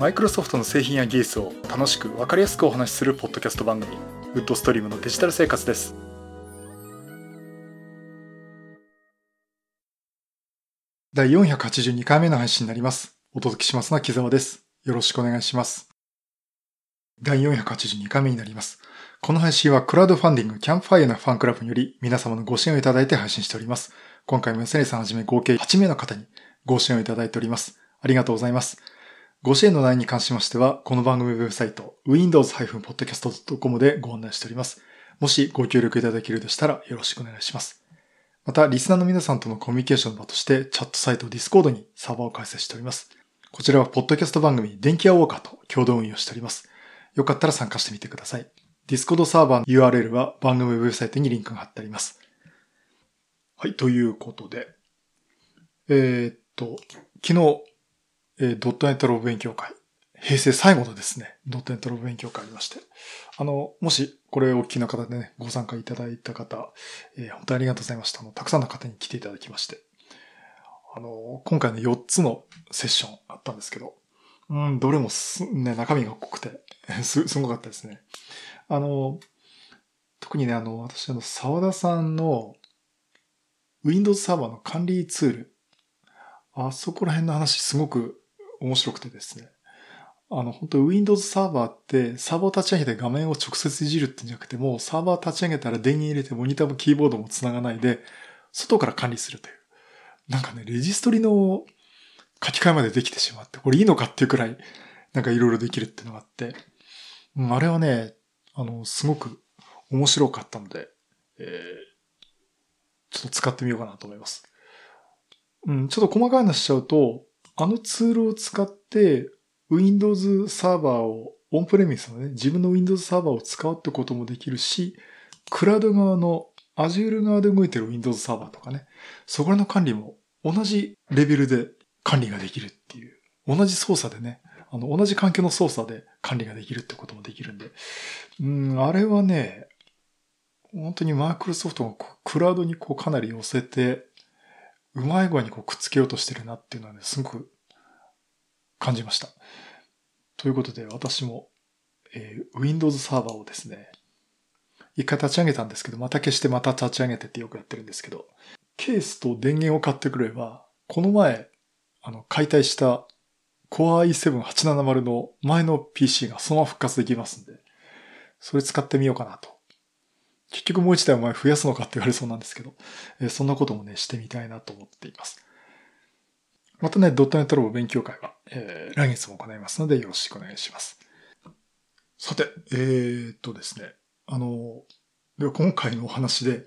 マイクロソフトの製品や技術を楽しく分かりやすくお話しするポッドキャスト番組ウッドストリームのデジタル生活です第482回目の配信になりますお届けしますのは木澤ですよろしくお願いします第482回目になりますこの配信はクラウドファンディングキャンプファイアのファンクラブにより皆様のご支援をいただいて配信しております。今回もセネさんはじめ合計8名の方にご支援をいただいております。ありがとうございます。ご支援の内容に関しましては、この番組ウェブサイト、windows-podcast.com でご案内しております。もしご協力いただけるでしたらよろしくお願いします。また、リスナーの皆さんとのコミュニケーションの場として、チャットサイト Discord にサーバーを開設しております。こちらは、ポッドキャスト番組、電気屋ウォーカーと共同運用しております。よかったら参加してみてください。Discord サーバーの URL は番組ウェブサイトにリンクが貼ってあります。はい、ということで、えー、っと、昨日、えー、ドットネットロー勉強会。平成最後のですね、ドットネットロー勉強会ありまして。あの、もしこれをお聞きの方でね、ご参加いただいた方、えー、本当にありがとうございました。あの、たくさんの方に来ていただきまして。あの、今回ね、4つのセッションあったんですけど、うん、どれもす、ね、中身が濃くて、す、すごかったですね。あの、特にね、あの、私あの、沢田さんの Windows サーバーの管理ツール、あそこら辺の話すごく面白くてですね。あの、本当 Windows サーバーってサーバー立ち上げて画面を直接いじるってんじゃなくてもサーバー立ち上げたら電源入れてモニターもキーボードも繋がないで外から管理するという。なんかね、レジストリの書き換えまでできてしまって、これいいのかっていうくらいなんかいろいろできるっていうのがあって、うん、あれはね、あの、すごく面白かったので、えー、ちょっと使ってみようかなと思います。うん、ちょっと細かい話しちゃうと、あのツールを使って Windows サーバーをオンプレミスのね、自分の Windows サーバーを使うってこともできるし、クラウド側の Azure 側で動いてる Windows サーバーとかね、そこらの管理も同じレベルで管理ができるっていう、同じ操作でね、あの、同じ環境の操作で管理ができるってこともできるんで、うん、あれはね、本当にマイクロソフトがクラウドにこうかなり寄せて、うまい具合にこうくっつけようとしてるなっていうのはね、すごく感じました。ということで、私も、えー、Windows サーバーをですね、一回立ち上げたんですけど、また消してまた立ち上げてってよくやってるんですけど、ケースと電源を買ってくれば、この前、あの、解体した Core i7-870 の前の PC がそのまま復活できますんで、それ使ってみようかなと結局もう一台お前増やすのかって言われそうなんですけど、えー、そんなこともね、してみたいなと思っています。またね、ドットネットロボ勉強会は、えー、来月も行いますのでよろしくお願いします。さて、えー、っとですね、あの、では今回のお話で、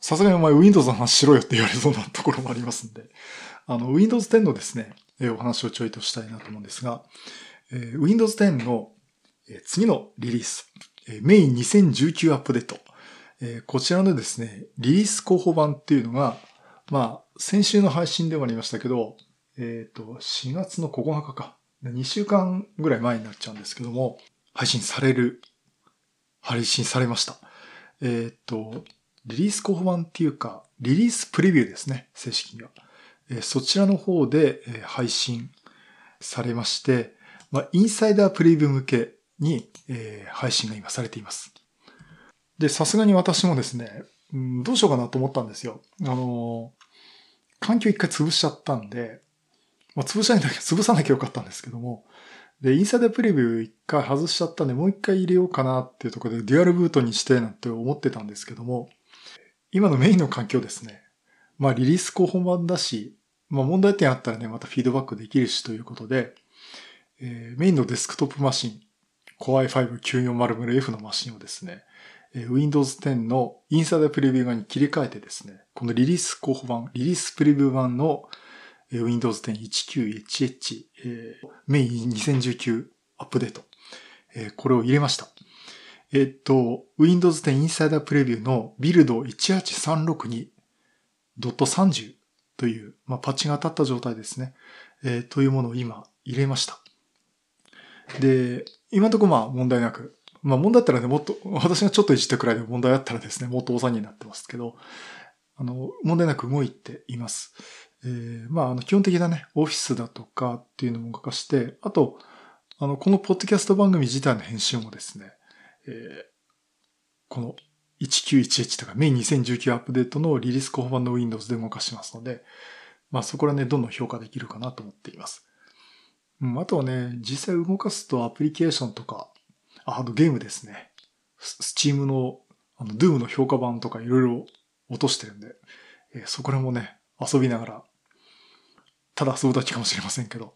さすがにお前 Windows の話しろよって言われそうなところもありますんで、あの、Windows 10のですね、えお話をちょいとしたいなと思うんですが、えー、Windows 10の次のリリース、メイン2019アップデート、えー、こちらのですね、リリース候補版っていうのが、まあ、先週の配信でもありましたけど、えっ、ー、と、4月の9日か。2週間ぐらい前になっちゃうんですけども、配信される、配信されました。えっ、ー、と、リリース候補版っていうか、リリースプレビューですね、正式には。え、そちらの方で、え、配信されまして、まあ、インサイダープレビュー向けに、え、配信が今されています。で、さすがに私もですね、うん、どうしようかなと思ったんですよ。あの、環境一回潰しちゃったんで、まあ、潰しないんだけ、潰さなきゃよかったんですけども、で、インサイドプレビュー一回外しちゃったんで、もう一回入れようかなっていうところで、デュアルブートにしてなんて思ってたんですけども、今のメインの環境ですね。まあ、リリース候補版だし、まあ、問題点あったらね、またフィードバックできるしということで、えー、メインのデスクトップマシン、Core i5-9400F のマシンをですね、Windows 10のインサイドプレビュー版に切り替えてですね、このリリース候補版、リリースプレビュー版の Windows 10 19HH、メイン2019アップデート、これを入れました。えっと、Windows 10 Insider Preview のビルド18362.30という、まあ、パッチが当たった状態ですね。えー、というものを今入れました。で、今のところまあ問題なくまあ問題あったらね、もっと、私がちょっといじったくらいで問題あったらですね、もっと大騒ぎになってますけど、あの、問題なく動いています。えー、まあ、あの、基本的なね、オフィスだとかっていうのも動かして、あと、あの、このポッドキャスト番組自体の編集もですね、えー、この1911とかメイン2019アップデートのリリース後版の Windows で動かしますので、まあそこらね、どんどん評価できるかなと思っています。うん、あとはね、実際動かすとアプリケーションとか、あ、あとゲームですね。スチームの、あの、Doom の評価版とかいろいろ落としてるんで、えー、そこらもね、遊びながら、ただ遊ぶだけかもしれませんけど、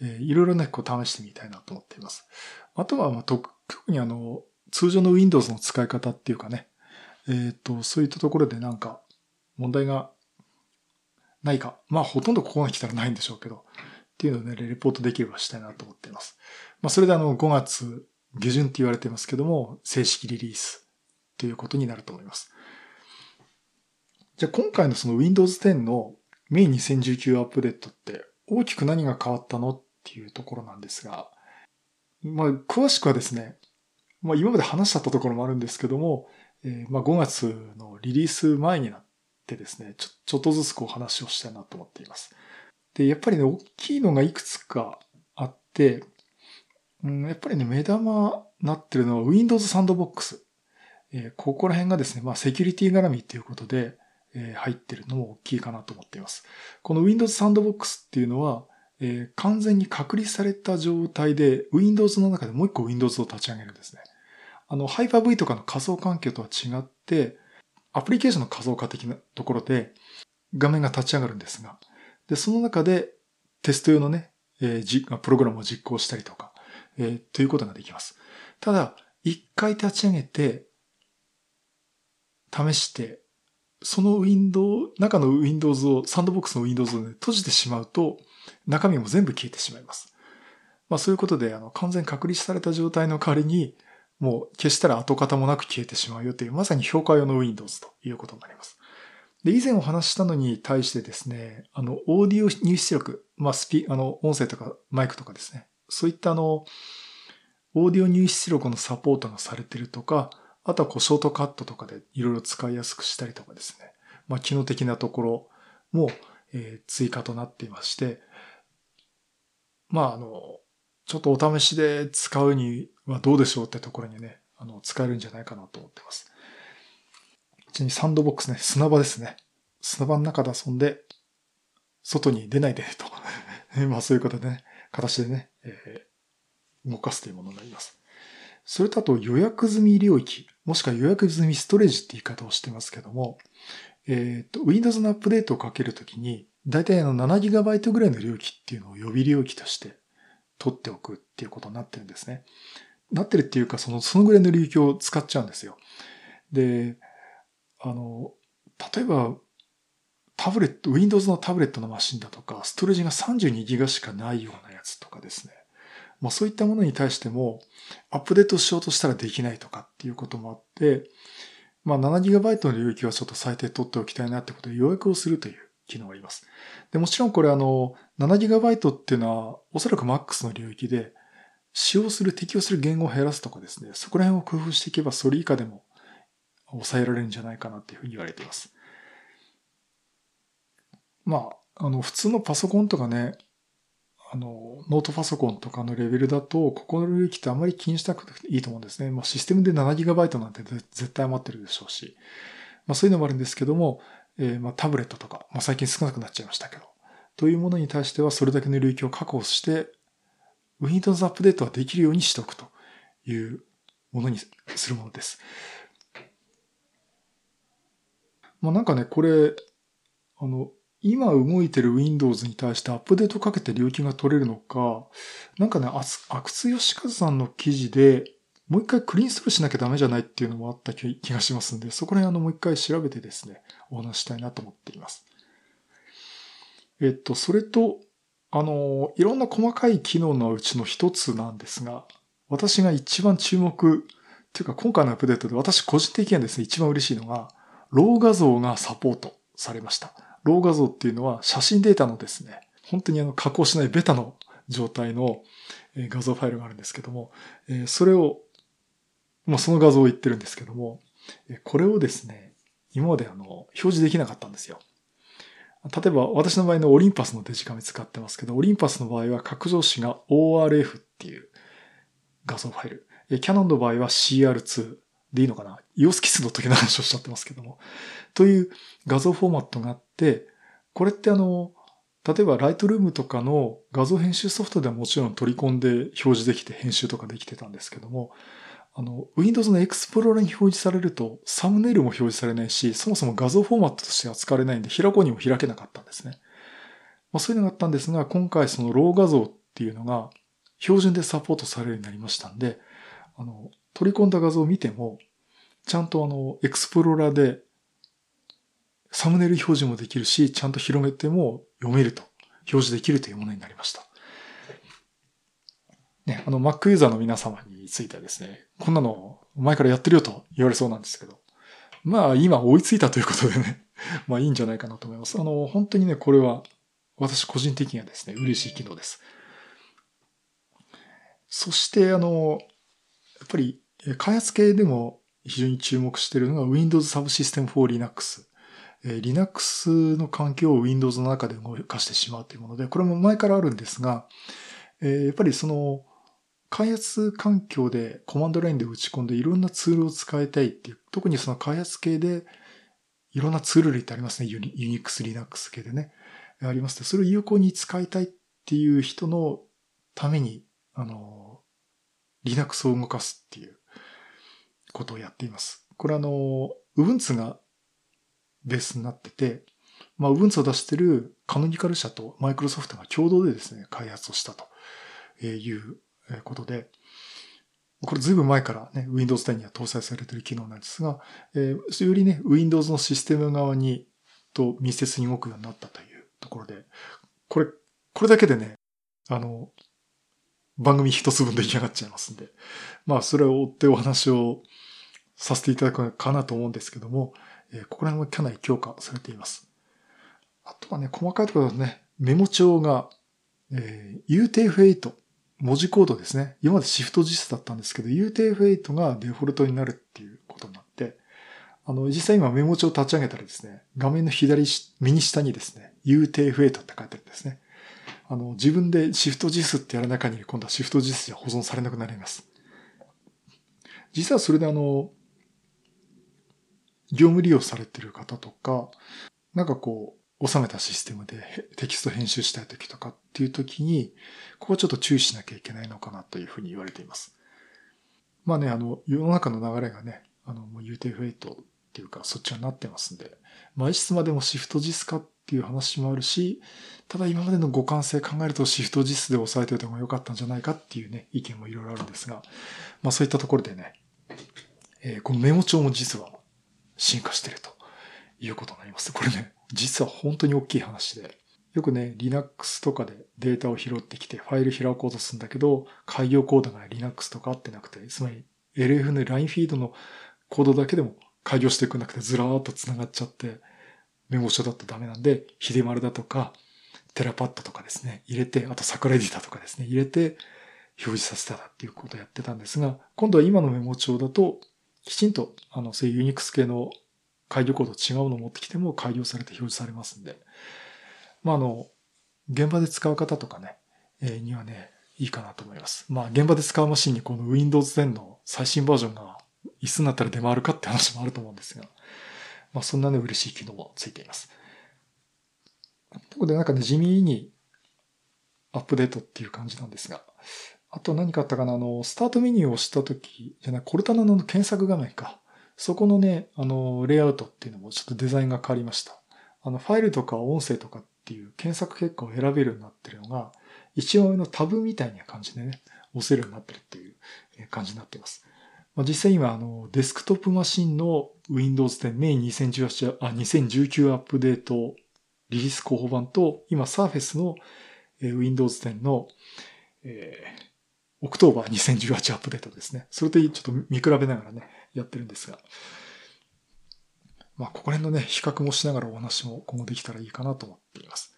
えー、いろいろね、こう試してみたいなと思っています。あとは、まあ、特にあの、通常の Windows の使い方っていうかね、えっ、ー、と、そういったところでなんか問題がないか。まあ、ほとんどここが来たらないんでしょうけど、っていうのをね、レポートできればしたいなと思っています。まあ、それであの、5月下旬って言われてますけども、正式リリースということになると思います。じゃあ今回のその Windows 10のメイン2019アップデートって大きく何が変わったのっていうところなんですが、まあ、詳しくはですね、まあ、今まで話しちゃったところもあるんですけども、えー、まあ、5月のリリース前になってですね、ちょちょっとずつこう話をしたいなと思っています。で、やっぱりね、大きいのがいくつかあって、うん、やっぱりね、目玉なってるのは Windows Sandbox。えー、ここら辺がですね、まあ、セキュリティ絡みということで、えー、入ってるのも大きいかなと思っています。この Windows Sandbox っていうのは、えー、完全に隔離された状態で Windows の中でもう一個 Windows を立ち上げるんですね。あの、Hyper-V とかの仮想環境とは違って、アプリケーションの仮想化的なところで画面が立ち上がるんですが、で、その中でテスト用のね、えー、プログラムを実行したりとか、えー、ということができます。ただ、一回立ち上げて、試して、そのウィンドウ、中の Windows を、サンドボックスの Windows を、ね、閉じてしまうと、中身も全部消えてしまいます。まあそういうことで、あの、完全隔離された状態の代わりに、もう消したら跡形もなく消えてしまうよという、まさに評価用の Windows ということになります。で、以前お話ししたのに対してですね、あの、オーディオ入出力、まあ、スピ、あの、音声とかマイクとかですね、そういったあの、オーディオ入出力のサポートがされてるとか、あとはこう、ショートカットとかでいろいろ使いやすくしたりとかですね、まあ、機能的なところも、えー、追加となっていまして、まあ、あの、ちょっとお試しで使うにはどうでしょうってところにね、あの、使えるんじゃないかなと思ってます。ちなみにサンドボックスね、砂場ですね。砂場の中で遊んで、外に出ないでと。まあそういうことでね、形でね、えー、動かすというものになります。それとあと予約済み領域、もしくは予約済みストレージって言い方をしてますけども、えっ、ー、と、Windows のアップデートをかけるときに、だいたいあの 7GB ぐらいの領域っていうのを予備領域として取っておくっていうことになってるんですね。なってるっていうか、その、そのぐらいの領域を使っちゃうんですよ。で、あの、例えば、タブレット、Windows のタブレットのマシンだとか、ストレージが32ギガしかないようなやつとかですね。まあそういったものに対しても、アップデートしようとしたらできないとかっていうこともあって、まあ 7GB の領域はちょっと最低取っておきたいなってことで予約をするという機能があります。で、もちろんこれあの、7GB っていうのはおそらく MAX の領域で、使用する、適用する言語を減らすとかですね、そこら辺を工夫していけばそれ以下でも抑えられるんじゃないかなっていうふうに言われています。まあ、あの、普通のパソコンとかね、あの、ノートパソコンとかのレベルだと、ここの領域ってあまり気にしなくていいと思うんですね。まあ、システムで 7GB なんて絶対余ってるでしょうし、まあそういうのもあるんですけども、えー、まあタブレットとか、まあ最近少なくなっちゃいましたけど、というものに対してはそれだけの領域を確保して、Windows アップデートはできるようにしておくというものにするものです。まあなんかね、これ、あの、今動いてる Windows に対してアップデートかけて領域が取れるのか、なんかね、阿久津義和さんの記事で、もう一回クリーンストールしなきゃダメじゃないっていうのもあった気がしますんで、そこら辺あのもう一回調べてですね、お話したいなと思っています。えっと、それと、あの、いろんな細かい機能のうちの一つなんですが、私が一番注目、というか今回のアップデートで私個人的にはですね、一番嬉しいのが、ロー画像がサポートされました。ロー画像っていうのは写真データのですね、本当にあの加工しないベタの状態の画像ファイルがあるんですけども、それを、まあ、その画像を言ってるんですけども、これをですね、今まであの、表示できなかったんですよ。例えば私の場合のオリンパスのデジカメ使ってますけど、オリンパスの場合は拡張子が ORF っていう画像ファイル。キャノンの場合は CR2 でいいのかな？イオスキスの時の話をしちゃってますけども。という画像フォーマットがあって、これってあの、例えばライトルームとかの画像編集ソフトではもちろん取り込んで表示できて編集とかできてたんですけども、あの、Windows の Explorer に表示されるとサムネイルも表示されないし、そもそも画像フォーマットとして扱われないんで、開こうにも開けなかったんですね。まあ、そういうのがあったんですが、今回そのロー画像っていうのが標準でサポートされるようになりましたんで、あの、取り込んだ画像を見ても、ちゃんとあの、エクスプローラーでサムネイル表示もできるし、ちゃんと広めても読めると、表示できるというものになりました。ね、あの Mac ユーザーの皆様についてはですね、こんなの前からやってるよと言われそうなんですけど、まあ今追いついたということでね、まあいいんじゃないかなと思います。あの、本当にね、これは私個人的にはですね、嬉しい機能です。そして、あの、やっぱり開発系でも非常に注目しているのが Windows Subsystem for Linux。Linux の環境を Windows の中で動かしてしまうというもので、これも前からあるんですが、やっぱりその開発環境でコマンドラインで打ち込んでいろんなツールを使いたいっていう、特にその開発系でいろんなツール類ってありますね。ユニックス、リナックス系でね。あります。それを有効に使いたいっていう人のために、あの、Linux を動かすっていうことをやっています。これあの、Ubuntu がベースになってて、まあ Ubuntu を出してるカノニカル社と Microsoft が共同でですね、開発をしたということで、これずいぶん前からね、Windows 10には搭載されている機能なんですが、えー、よりね、Windows のシステム側に、と密接に動くようになったというところで、これ、これだけでね、あの、番組一つ分出来上がっちゃいますんで、まあ、それを追ってお話をさせていただくかなと思うんですけども、え、ここら辺もかなり強化されています。あとはね、細かいところだとね、メモ帳が、えー、UTF-8 文字コードですね。今までシフト実だったんですけど、UTF-8 がデフォルトになるっていうことになって、あの、実際今メモ帳を立ち上げたらですね、画面の左右下にですね、UTF-8 って書いてあるんですね。あの、自分でシフト実ってやる中に今度はシフト実じゃ保存されなくなります。実はそれであの、業務利用されてる方とか、なんかこう、収めたシステムでテキスト編集したい時とかっていう時に、ここはちょっと注意しなきゃいけないのかなというふうに言われています。まあね、あの、世の中の流れがね、あの、もう UTF-8 っていうか、そっちはなってますんで、まいつまでもシフト JIS かっていう話もあるし、ただ今までの互換性考えるとシフト JIS で押さえておいた方が良かったんじゃないかっていうね、意見もいろいろあるんですが、まあそういったところでね、えー、このメモ帳も実は進化してるということになります。これね、実は本当に大きい話で、よくね、Linux とかでデータを拾ってきてファイル開こうとするんだけど、開業コードが Linux とか合ってなくて、つまり LF の LINE フィードのコードだけでも開業してくなくてずらーっと繋がっちゃって、メモ書だとダメなんで、ヒデマルだとか、テラパッドとかですね、入れて、あと桜エディタとかですね、入れて表示させたらっていうことをやってたんですが、今度は今のメモ帳だと、きちんと、あの、そういうユニックス系の開業コード違うのを持ってきても開業されて表示されますんで、まあ、あの、現場で使う方とかね、えー、にはね、いいかなと思います。まあ、現場で使うマシンにこの Windows 10の最新バージョンがいつになったら出回るかって話もあると思うんですが、まあ、そんなね、嬉しい機能もついています。というこで、なんかね、地味にアップデートっていう感じなんですが、あと何かあったかな、あの、スタートメニューを押したとき、じゃない、コルタナの検索画面か。そこのね、あの、レイアウトっていうのもちょっとデザインが変わりました。あの、ファイルとか音声とかっていう検索結果を選べるようになってるのが、一番上のタブみたいな感じでね、押せるようになってるっていう感じになっています。まあ、実際今、あの、デスクトップマシンの Windows 10 May 2018あ2019アップデートリリース候補版と、今 Surface の Windows 10の、えー、 October 2018 Update ですね。それでちょっと見比べながらね、やってるんですが。まあ、ここら辺のね、比較もしながらお話も今後できたらいいかなと思っています。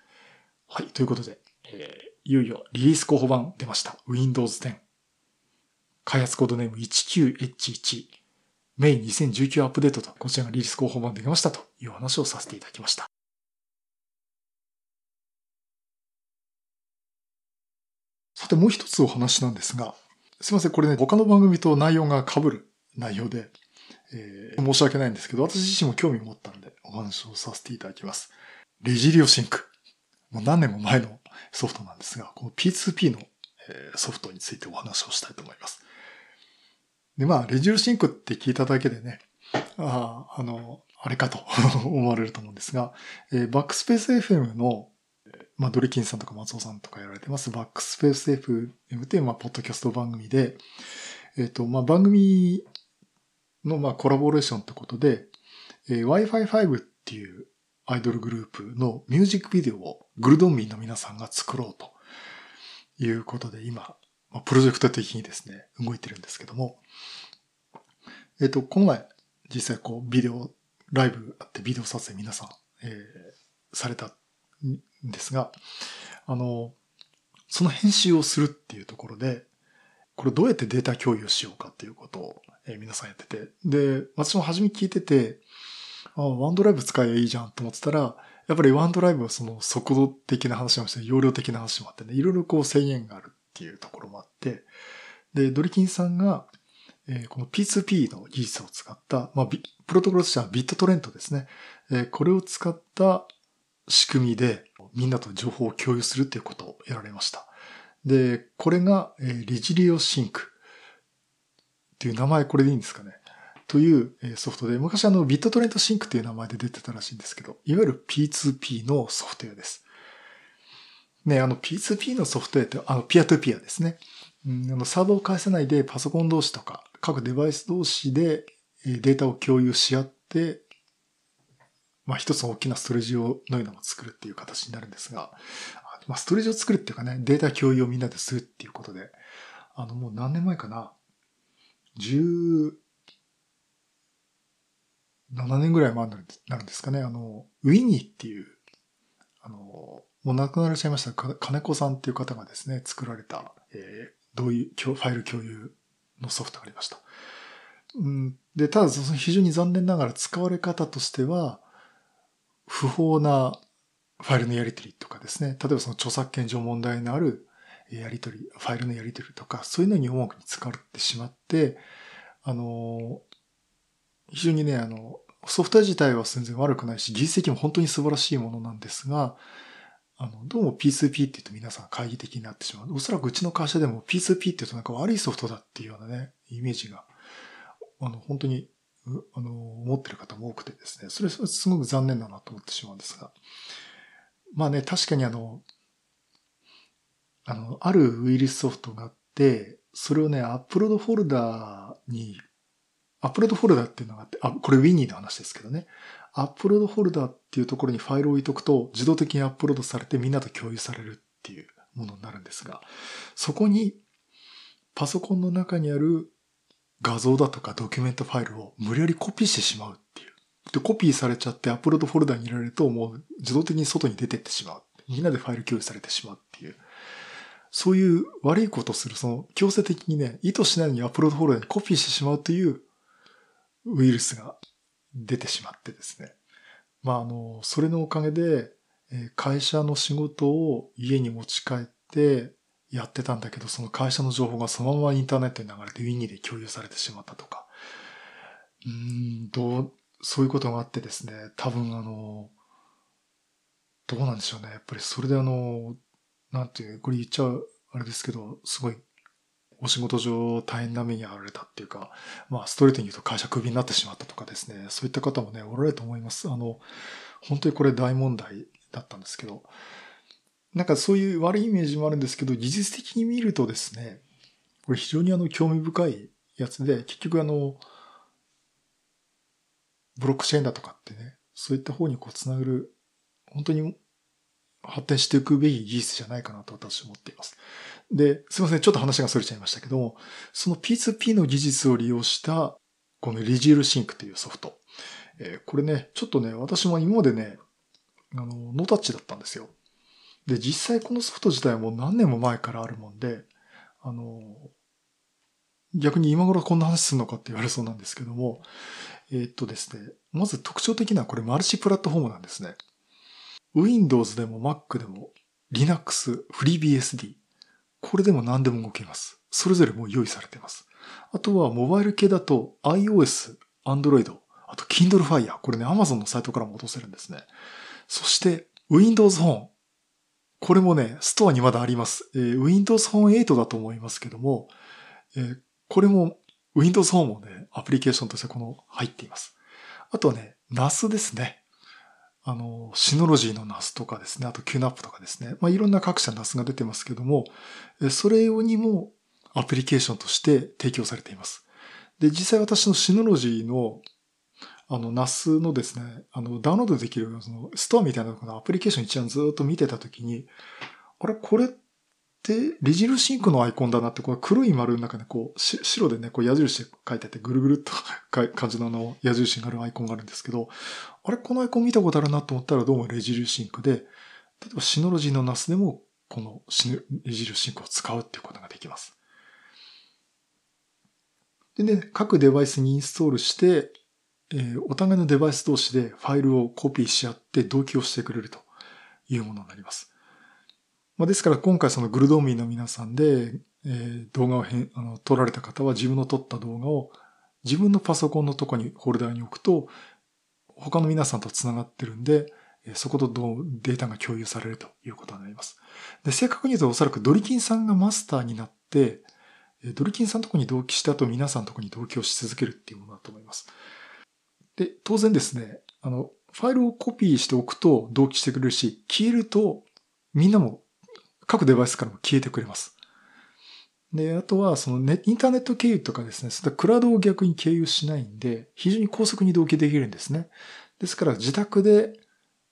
はい、ということで、えー、いよいよリリース候補版出ました。Windows 10。開発コードネーム 19H1。 May 2019 Update と、こちらがリリース候補版できましたという話をさせていただきました。さてもう一つお話なんですが、すいません、これね、他の番組と内容が被る内容で、えー、申し訳ないんですけど、私自身も興味を持ったんでお話をさせていただきます。レジリオシンク。もう何年も前のソフトなんですが、この P2P のソフトについてお話をしたいと思います。で、まあ、レジリオシンクって聞いただけでね、ああ、あの、あれかと 思われると思うんですが、えー、バックスペース FM の、まあ、ドリキンさんとか松尾さんとかやられてます、バックスペース FM という、まあ、ポッドキャスト番組で、えっ、ー、と、まあ、番組の、まあ、コラボレーションってことで、えー、Wi-Fi5 っていうアイドルグループのミュージックビデオをグルドンミンの皆さんが作ろうということで今、まあ、プロジェクト的にですね、動いてるんですけども、えっ、ー、と、この前、実際こう、ビデオ、ライブあってビデオ撮影皆さん、えー、されたんですが、あの、その編集をするっていうところで、これどうやってデータ共有しようかっていうことを、えー、皆さんやってて。で、私も初め聞いてて、あワンドライブ使えばいいじゃんと思ってたら、やっぱりワンドライブはその速度的な話もして、容量的な話もあってね、いろいろこう制限があるっていうところもあって、で、ドリキンさんが、えー、この P2P の技術を使った、まあ、プロトコルとしてはビットトレントですね。えー、これを使った仕組みでみんなと情報を共有するっていうことをやられました。で、これが、えー、 Resilio Sync っていう名前これでいいんですかね。というソフトで、昔あの BitTorrent Sync っていう名前で出てたらしいんですけど、いわゆる P2P のソフトウェアです。ね、あの P2P のソフトウェアって、あの peer to peer ですね。うん、あのサーバーを返さないでパソコン同士とか各デバイス同士でデータを共有し合って、まあ一つの大きなストレージをのようなのを作るっていう形になるんですが、まあストレージを作るっていうかね、データ共有をみんなでするっていうことで、あのもう何年前かな、10、7年ぐらい前になるんですかね、あの、ウィニーっていう、あの、もう亡くなられちゃいました金子さんっていう方がですね、作られた、えー、どういうファイル共有のソフトがありました。うん、で、ただ、その非常に残念ながら使われ方としては、不法なファイルのやり取りとかですね、例えばその著作権上問題のあるやり取り、ファイルのやり取りとか、そういうのに重くに使われてしまって、あの、非常にね、あの、ソフトウェア自体は全然悪くないし、技術的にも本当に素晴らしいものなんですが、あの、どうも P2P って言うと皆さん懐疑的になってしまう。おそらくうちの会社でも P2P って言うとなんか悪いソフトだっていうようなね、イメージが、あの、本当に、あの、思ってる方も多くてですね、それすごく残念だなと思ってしまうんですが。まあね、確かにあの、あの、あるウイルスソフトがあって、それをね、アップロードフォルダーにアップロードフォルダーっていうのがあって、あ、これ Winnie の話ですけどね。アップロードフォルダーっていうところにファイルを置いとくと、自動的にアップロードされてみんなと共有されるっていうものになるんですが、そこにパソコンの中にある画像だとかドキュメントファイルを無理やりコピーしてしまうっていう。で、コピーされちゃってアップロードフォルダに入れられるともう自動的に外に出てってしまう。みんなでファイル共有されてしまうっていう。そういう悪いことをする、その強制的にね、意図しないようにアップロードフォルダにコピーしてしまうというウイルスが出てしまってですね。まあ、あの、それのおかげで、会社の仕事を家に持ち帰ってやってたんだけど、その会社の情報がそのままインターネットに流れてウィニーで共有されてしまったとか。うん、どう、そういうことがあってですね、多分あの、どうなんでしょうね。やっぱりそれであの、なんていう、これ言っちゃうあれですけど、すごいお仕事上大変な目に遭われたっていうか、まあ、ストレートに言うと会社クビになってしまったとかですね、そういった方もね、おられると思います。あの、本当にこれ大問題だったんですけど、なんかそういう悪いイメージもあるんですけど、技術的に見るとですね、これ非常にあの興味深いやつで、結局あの、ブロックチェーンだとかってね、そういった方にこうつながる、本当に発展していくべき技術じゃないかなと私は思っています。で、すいません、ちょっと話が逸れちゃいましたけども、その P2P の技術を利用した、このリジールシンクというソフト。えー、これね、ちょっとね、私も今までね、あの、ノータッチだったんですよ。で、実際このソフト自体も何年も前からあるもんで、あの、逆に今頃こんな話するのかって言われそうなんですけども、えー、っとですね、まず特徴的なこれマルチプラットフォームなんですね。Windows でも Mac でも Linux、FreeBSD、これでも何でも動けます。それぞれもう用意されています。あとはモバイル系だと iOS、Android、あと Kindle Fire。これね、Amazon のサイトからも落とせるんですね。そして Windows Phone。これもね、ストアにまだあります。えー、Windows Phone 8だと思いますけども、えー、これも Windows Phone もね、アプリケーションとしてこの入っています。あとはね、NAS ですね。あの、シノロジーのナスとかですね、あと QNAP とかですね。まあ、いろんな各社ナスが出てますけども、それ用にもアプリケーションとして提供されています。で、実際私のシノロジーのあの、ナスのですね、あの、ダウンロードできるそのストアみたいなのアプリケーション一覧ずっと見てたときに、あれ、これってレジルシンクのアイコンだなって、この黒い丸の中でこう、白でね、こう矢印で書いてあってぐるぐるっと 感じのあの矢印があるアイコンがあるんですけど、あれ、このアイコン見たことあるなと思ったらどうもレジルシンクで、例えばシノロジーの NAS でもこのレジルシンクを使うっていうことができます。でね、各デバイスにインストールして、えー、お互いのデバイス同士でファイルをコピーし合って同期をしてくれるというものになります。まあ、ですから今回そのグルドーミーの皆さんで、えー、動画を変あの撮られた方は自分の撮った動画を自分のパソコンのとこにホルダーに置くと他の皆さんと繋がってるんで、そことデータが共有されるということになります。で、正確に言うとおそらくドリキンさんがマスターになって、ドリキンさんのとこに同期した後皆さんのとこに同期をし続けるっていうものだと思います。で、当然ですね、あの、ファイルをコピーしておくと同期してくれるし、消えるとみんなも各デバイスからも消えてくれます。で、あとは、そのネ、インターネット経由とかですね、そクラウドを逆に経由しないんで、非常に高速に同期できるんですね。ですから、自宅で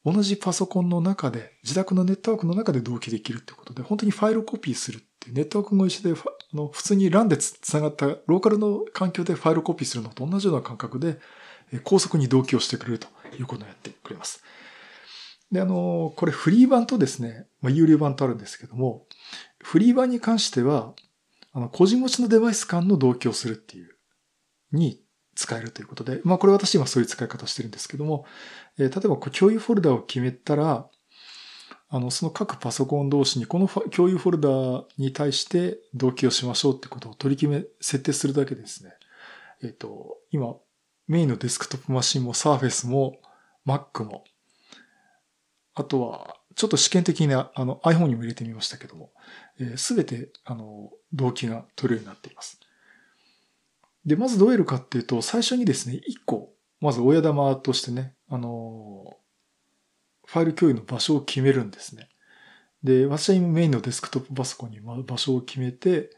同じパソコンの中で、自宅のネットワークの中で同期できるってことで、本当にファイルコピーするって、ネットワークも一緒で、あの普通に LAN で繋がったローカルの環境でファイルコピーするのと同じような感覚で、高速に同期をしてくれるということをやってくれます。で、あの、これフリー版とですね、まあ、有料版とあるんですけども、フリー版に関しては、あの、個人持ちのデバイス間の同期をするっていう、に使えるということで、まあこれ私今そういう使い方してるんですけども、えー、例えば共有フォルダを決めたら、あの、その各パソコン同士にこの共有フォルダに対して同期をしましょうってことを取り決め、設定するだけでですね、えっ、ー、と、今、メインのデスクトップマシンも Surface も Mac も、あとは、ちょっと試験的にあの iPhone にも入れてみましたけども、す、え、べ、て、あの、動機が取れるようになっています。で、まずどうやるかっていうと、最初にですね、1個、まず親玉としてね、あの、ファイル共有の場所を決めるんですね。で、私は今メインのデスクトップパソコンに場所を決めて、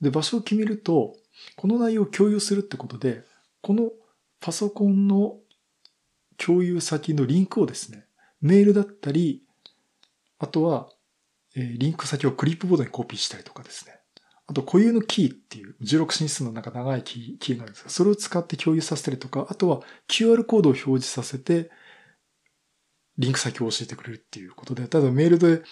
で、場所を決めると、この内容を共有するってことで、このパソコンの共有先のリンクをですね、メールだったり、あとは、えー、リンク先をクリップボードにコピーしたりとかですね。あと固有のキーっていう16進数のなんか長いキーキーがあるんですが、それを使って共有させたりとか、あとは QR コードを表示させて、リンク先を教えてくれるっていうことで、ただメールで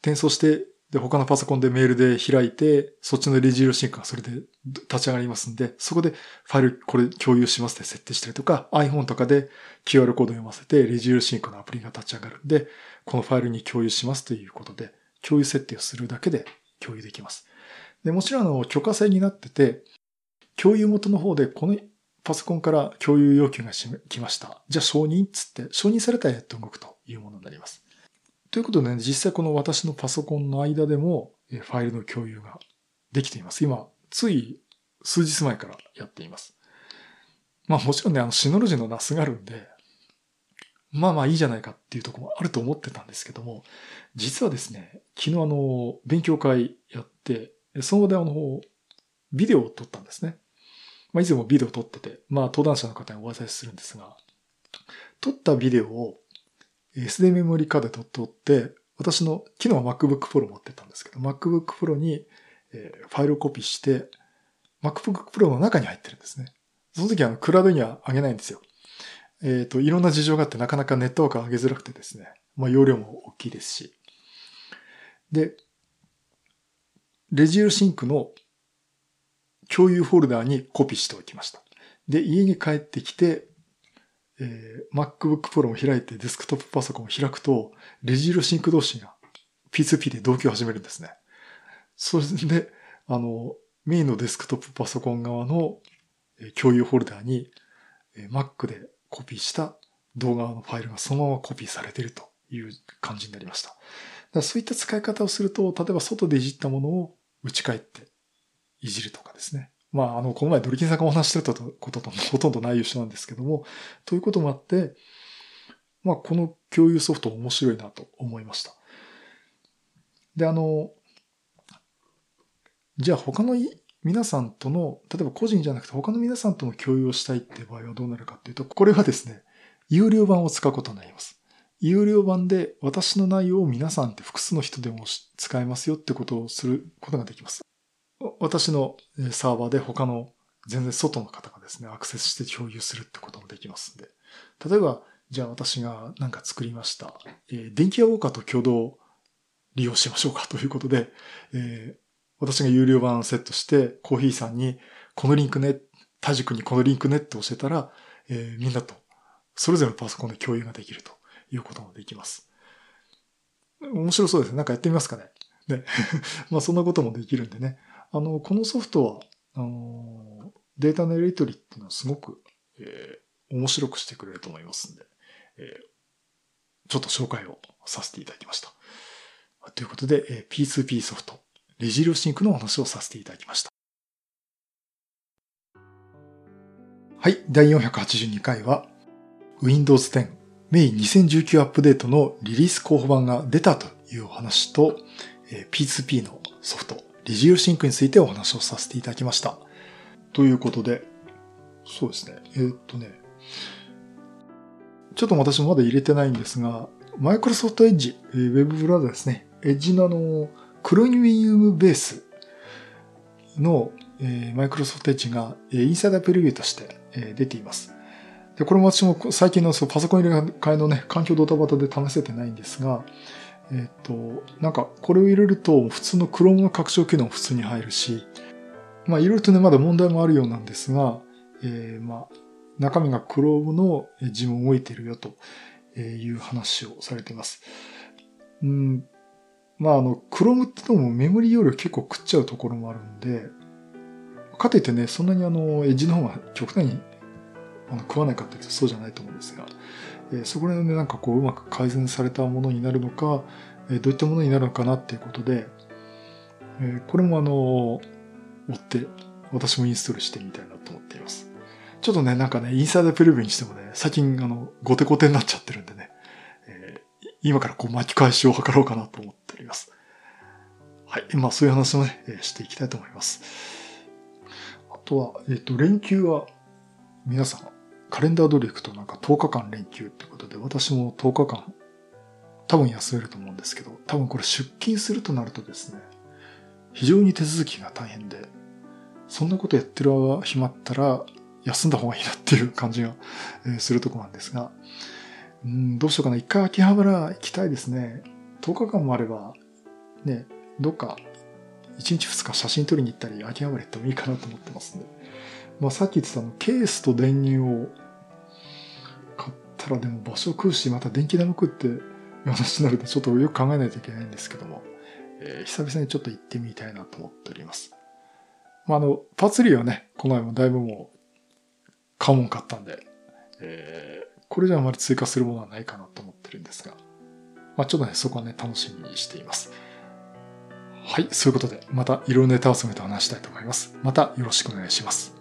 転送して、で、他のパソコンでメールで開いて、そっちの Resilio Sync がそれで立ち上がりますんで、そこでファイルこれ共有しますって設定したりとか、iPhone とかで QR コード読ませて、レジールシンクのアプリが立ち上がるんで、このファイルに共有しますということで、共有設定をするだけで共有できます。で、もちろんあの許可制になってて、共有元の方でこのパソコンから共有要求が来ました。じゃあ承認つって、承認されたらやっと動くというものになります。ということでね、実際この私のパソコンの間でもファイルの共有ができています。今、つい数日前からやっています。まあもちろんね、あのシノロジーのナスがあるんで、まあまあいいじゃないかっていうところもあると思ってたんですけども、実はですね、昨日あの、勉強会やって、その場であの、ビデオを撮ったんですね。まあいつもビデオを撮ってて、まあ登壇者の方にお渡しするんですが、撮ったビデオを SD メモリカードで撮って、私の、昨日は MacBook Pro 持ってたんですけど、MacBook Pro にファイルをコピーして、MacBook Pro の中に入ってるんですね。その時はクラウドには上げないんですよ。えっ、ー、と、いろんな事情があってなかなかネットワーク上げづらくてですね。まあ、容量も大きいですし。で、レジールシンクの共有フォルダーにコピーしておきました。で、家に帰ってきて、えー、MacBook Pro を開いてデスクトップパソコンを開くと、レジールシンク同士が P2P で同期を始めるんですね。それで、あの、メインのデスクトップパソコン側の共有フォルダーに Mac でコピーした動画のファイルがそのままコピーされているという感じになりました。だそういった使い方をすると、例えば外でいじったものを打ち返っていじるとかですね。まあ、あの、この前ドリキンさんがお話してたこととほとんど内容一緒なんですけども、ということもあって、まあ、この共有ソフト面白いなと思いました。で、あの、じゃあ他の皆さんとの、例えば個人じゃなくて他の皆さんとの共有をしたいって場合はどうなるかっていうと、これはですね、有料版を使うことになります。有料版で私の内容を皆さんって複数の人でも使えますよってことをすることができます。私のサーバーで他の全然外の方がですね、アクセスして共有するってこともできますんで。例えば、じゃあ私が何か作りました。えー、電気屋ウォーカーと共同利用しましょうかということで、えー、私が有料版をセットして、コーヒーさんに、このリンクね、田塾にこのリンクねって教えたら、えー、みんなとそれぞれのパソコンで共有ができるということもできます。面白そうですね。なんかやってみますかね。ね。まあそんなこともできるんでね。あの、このソフトは、あの、データのやり取りっていうのはすごく、えー、面白くしてくれると思いますんで、えー、ちょっと紹介をさせていただきました。ということで、えー、P2P ソフト、レジリオシンクのお話をさせていただきました。はい、第482回は、Windows 10 May 2019アップデートのリリース候補版が出たというお話と、えー P2P のソフト、リジオシンクについてお話をさせていただきました。ということで、そうですね。えー、っとね、ちょっと私もまだ入れてないんですが、マイクロソフトエッジ、ウェブブラウザですね。エッジのあの、クロニウムベースの、マイクロソフトエッジが、インサイダープレビューとして、出ています。で、これも私も最近のそうパソコン入れ替えのね、環境ドタバタで試せてないんですが、えっ、と、なんかこれを入れると普通の Chrome の拡張機能も普通に入るし、まあいろいろとね、まだ問題もあるようなんですが、えー、まあ、中身が Chrome の字も動いてるよという話をされています。うん、まああの、Chrome ってのもメモリ容量結構食っちゃうところもあるんで、かといってね、そんなにあの、エッジの方が極端にあの食わないかっていうとそうじゃないと思うんですが、え、そこら辺でなんかこううまく改善されたものになるのか、え、どういったものになるのかなっていうことで、え、これもあの、追って私もインストールしてみたいなと思っています。ちょっとね、なんかね、インサイダープレビューにしてもね、最近あの、ゴテゴテになっちゃってるんでね、えー、今からこう巻き返しを図ろうかなと思っております。はい。まあそういう話をね、していきたいと思います。あとは、えっ、ー、と、連休は皆さんカレンダー通り行くとなんか10日間連休ってことで、私も10日間多分休めると思うんですけど、多分これ出勤するとなるとですね、非常に手続きが大変で、そんなことやってる暇ったら休んだ方がいいなっていう感じがするとこなんですが、うん、どうしようかな。一回秋葉原行きたいですね。10日間もあれば、ね、どっか1日2日写真撮りに行ったり秋葉原行ってもいいかなと思ってますんで。まあ、さっき言ってたの、ケースと電源を買ったらでも場所食うし、また電気代も食って話になるとちょっとよく考えないといけないんですけども、えー、久々にちょっと行ってみたいなと思っております。まあ、あの、パーツリーはね、この前もだいぶもう、買うもん買ったんで、えー、これじゃあまり追加するものはないかなと思ってるんですが、まあ、ちょっとね、そこはね、楽しみにしています。はい、そういうことで、またいろいろネタを集めて話したいと思います。またよろしくお願いします。